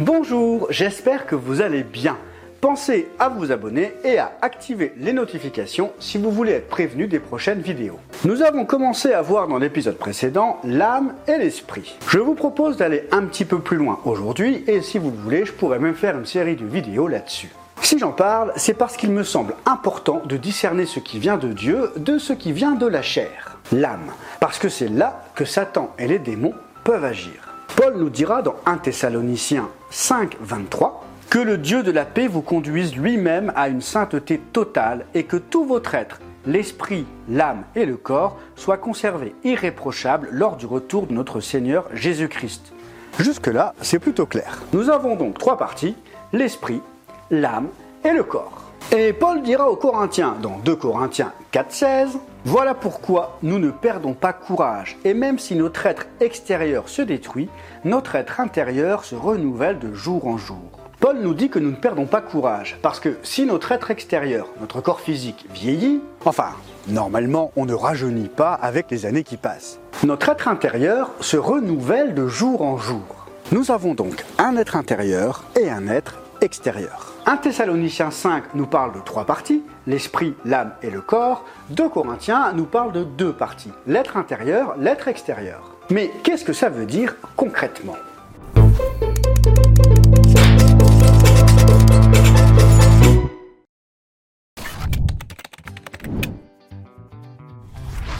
Bonjour, j'espère que vous allez bien. Pensez à vous abonner et à activer les notifications si vous voulez être prévenu des prochaines vidéos. Nous avons commencé à voir dans l'épisode précédent l'âme et l'esprit. Je vous propose d'aller un petit peu plus loin aujourd'hui et si vous le voulez, je pourrais même faire une série de vidéos là-dessus. Si j'en parle, c'est parce qu'il me semble important de discerner ce qui vient de Dieu de ce qui vient de la chair, l'âme, parce que c'est là que Satan et les démons peuvent agir. Paul nous dira dans 1 Thessaloniciens 5, 23 que le Dieu de la paix vous conduise lui-même à une sainteté totale et que tout votre être, l'esprit, l'âme et le corps, soient conservés irréprochables lors du retour de notre Seigneur Jésus-Christ. Jusque-là, c'est plutôt clair. Nous avons donc trois parties, l'esprit, l'âme et le corps. Et Paul dira aux Corinthiens dans 2 Corinthiens 4.16, Voilà pourquoi nous ne perdons pas courage, et même si notre être extérieur se détruit, notre être intérieur se renouvelle de jour en jour. Paul nous dit que nous ne perdons pas courage, parce que si notre être extérieur, notre corps physique, vieillit, enfin, normalement on ne rajeunit pas avec les années qui passent, notre être intérieur se renouvelle de jour en jour. Nous avons donc un être intérieur et un être extérieur. 1 Thessaloniciens 5 nous parle de trois parties, l'esprit, l'âme et le corps. 2 Corinthiens nous parle de deux parties, l'être intérieur, l'être extérieur. Mais qu'est-ce que ça veut dire concrètement?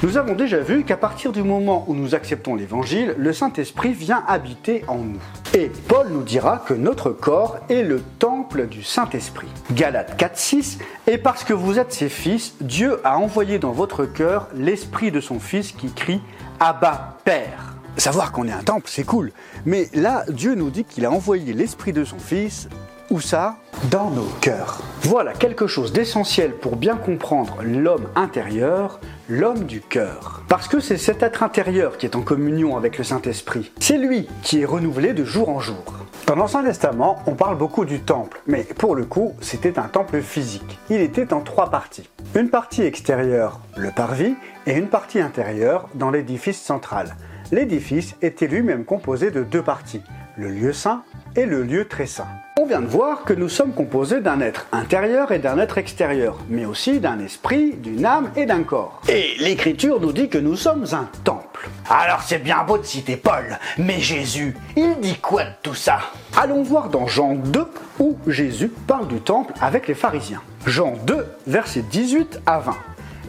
Nous avons déjà vu qu'à partir du moment où nous acceptons l'Évangile, le Saint-Esprit vient habiter en nous. Et Paul nous dira que notre corps est le temple du Saint-Esprit. Galates 4.6 Et parce que vous êtes ses fils, Dieu a envoyé dans votre cœur l'Esprit de son Fils qui crie Abba, Père. Savoir qu'on est un temple, c'est cool. Mais là, Dieu nous dit qu'il a envoyé l'Esprit de son Fils où ça Dans nos cœurs. Voilà quelque chose d'essentiel pour bien comprendre l'homme intérieur, l'homme du cœur. Parce que c'est cet être intérieur qui est en communion avec le Saint-Esprit. C'est lui qui est renouvelé de jour en jour. Dans l'Ancien Testament, on parle beaucoup du temple, mais pour le coup, c'était un temple physique. Il était en trois parties. Une partie extérieure, le parvis, et une partie intérieure dans l'édifice central. L'édifice était lui-même composé de deux parties, le lieu saint et le lieu très saint. On vient de voir que nous sommes composés d'un être intérieur et d'un être extérieur, mais aussi d'un esprit, d'une âme et d'un corps. Et l'Écriture nous dit que nous sommes un temple. Alors c'est bien beau de citer Paul, mais Jésus, il dit quoi de tout ça? Allons voir dans Jean 2 où Jésus parle du temple avec les pharisiens. Jean 2, versets 18 à 20.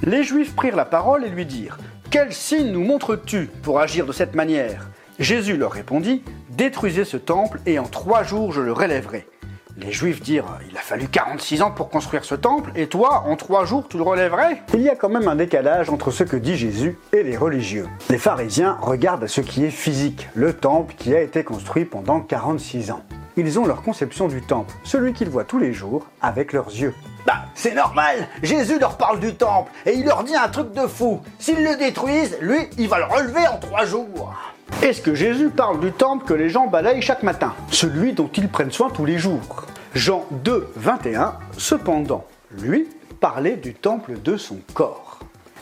Les Juifs prirent la parole et lui dirent Quel signe nous montres-tu pour agir de cette manière? Jésus leur répondit Détruisez ce temple et en trois jours je le relèverai. Les Juifs dirent Il a fallu 46 ans pour construire ce temple et toi, en trois jours, tu le relèverais? Il y a quand même un décalage entre ce que dit Jésus et les religieux. Les pharisiens regardent à ce qui est physique, le temple qui a été construit pendant 46 ans. Ils ont leur conception du temple, celui qu'ils voient tous les jours avec leurs yeux. Bah, c'est normal Jésus leur parle du temple et il leur dit un truc de fou. S'ils le détruisent, lui, il va le relever en trois jours. Est-ce que Jésus parle du temple que les gens balayent chaque matin? Celui dont ils prennent soin tous les jours. Jean 2, 21, cependant, lui parlait du temple de son corps.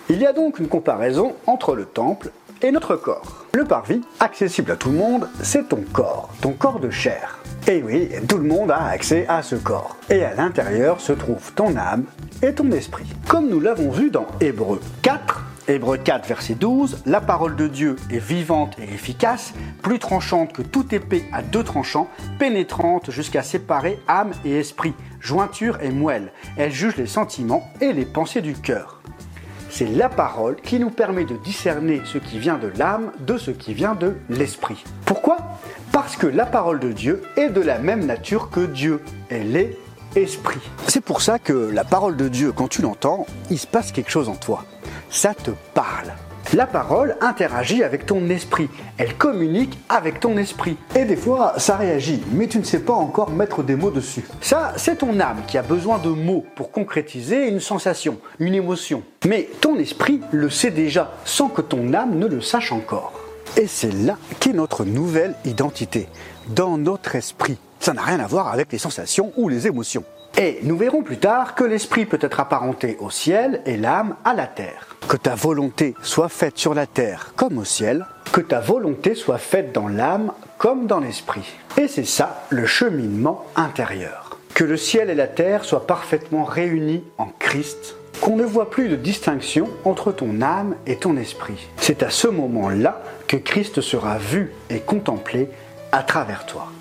Il y a donc une comparaison entre le temple et notre corps. Le parvis, accessible à tout le monde, c'est ton corps, ton corps de chair. Et oui, tout le monde a accès à ce corps. Et à l'intérieur se trouve ton âme et ton esprit. Comme nous l'avons vu dans Hébreu 4, Hébreu 4, verset 12, la parole de Dieu est vivante et efficace, plus tranchante que toute épée à deux tranchants, pénétrante jusqu'à séparer âme et esprit, jointure et moelle. Elle juge les sentiments et les pensées du cœur. C'est la parole qui nous permet de discerner ce qui vient de l'âme de ce qui vient de l'esprit. Pourquoi? Parce que la parole de Dieu est de la même nature que Dieu. Elle est esprit. C'est pour ça que la parole de Dieu, quand tu l'entends, il se passe quelque chose en toi ça te parle. La parole interagit avec ton esprit, elle communique avec ton esprit. Et des fois, ça réagit, mais tu ne sais pas encore mettre des mots dessus. Ça, c'est ton âme qui a besoin de mots pour concrétiser une sensation, une émotion. Mais ton esprit le sait déjà, sans que ton âme ne le sache encore. Et c'est là qu'est notre nouvelle identité, dans notre esprit. Ça n'a rien à voir avec les sensations ou les émotions. Et nous verrons plus tard que l'esprit peut être apparenté au ciel et l'âme à la terre. Que ta volonté soit faite sur la terre comme au ciel, que ta volonté soit faite dans l'âme comme dans l'esprit. Et c'est ça le cheminement intérieur. Que le ciel et la terre soient parfaitement réunis en Christ, qu'on ne voit plus de distinction entre ton âme et ton esprit. C'est à ce moment-là que Christ sera vu et contemplé à travers toi.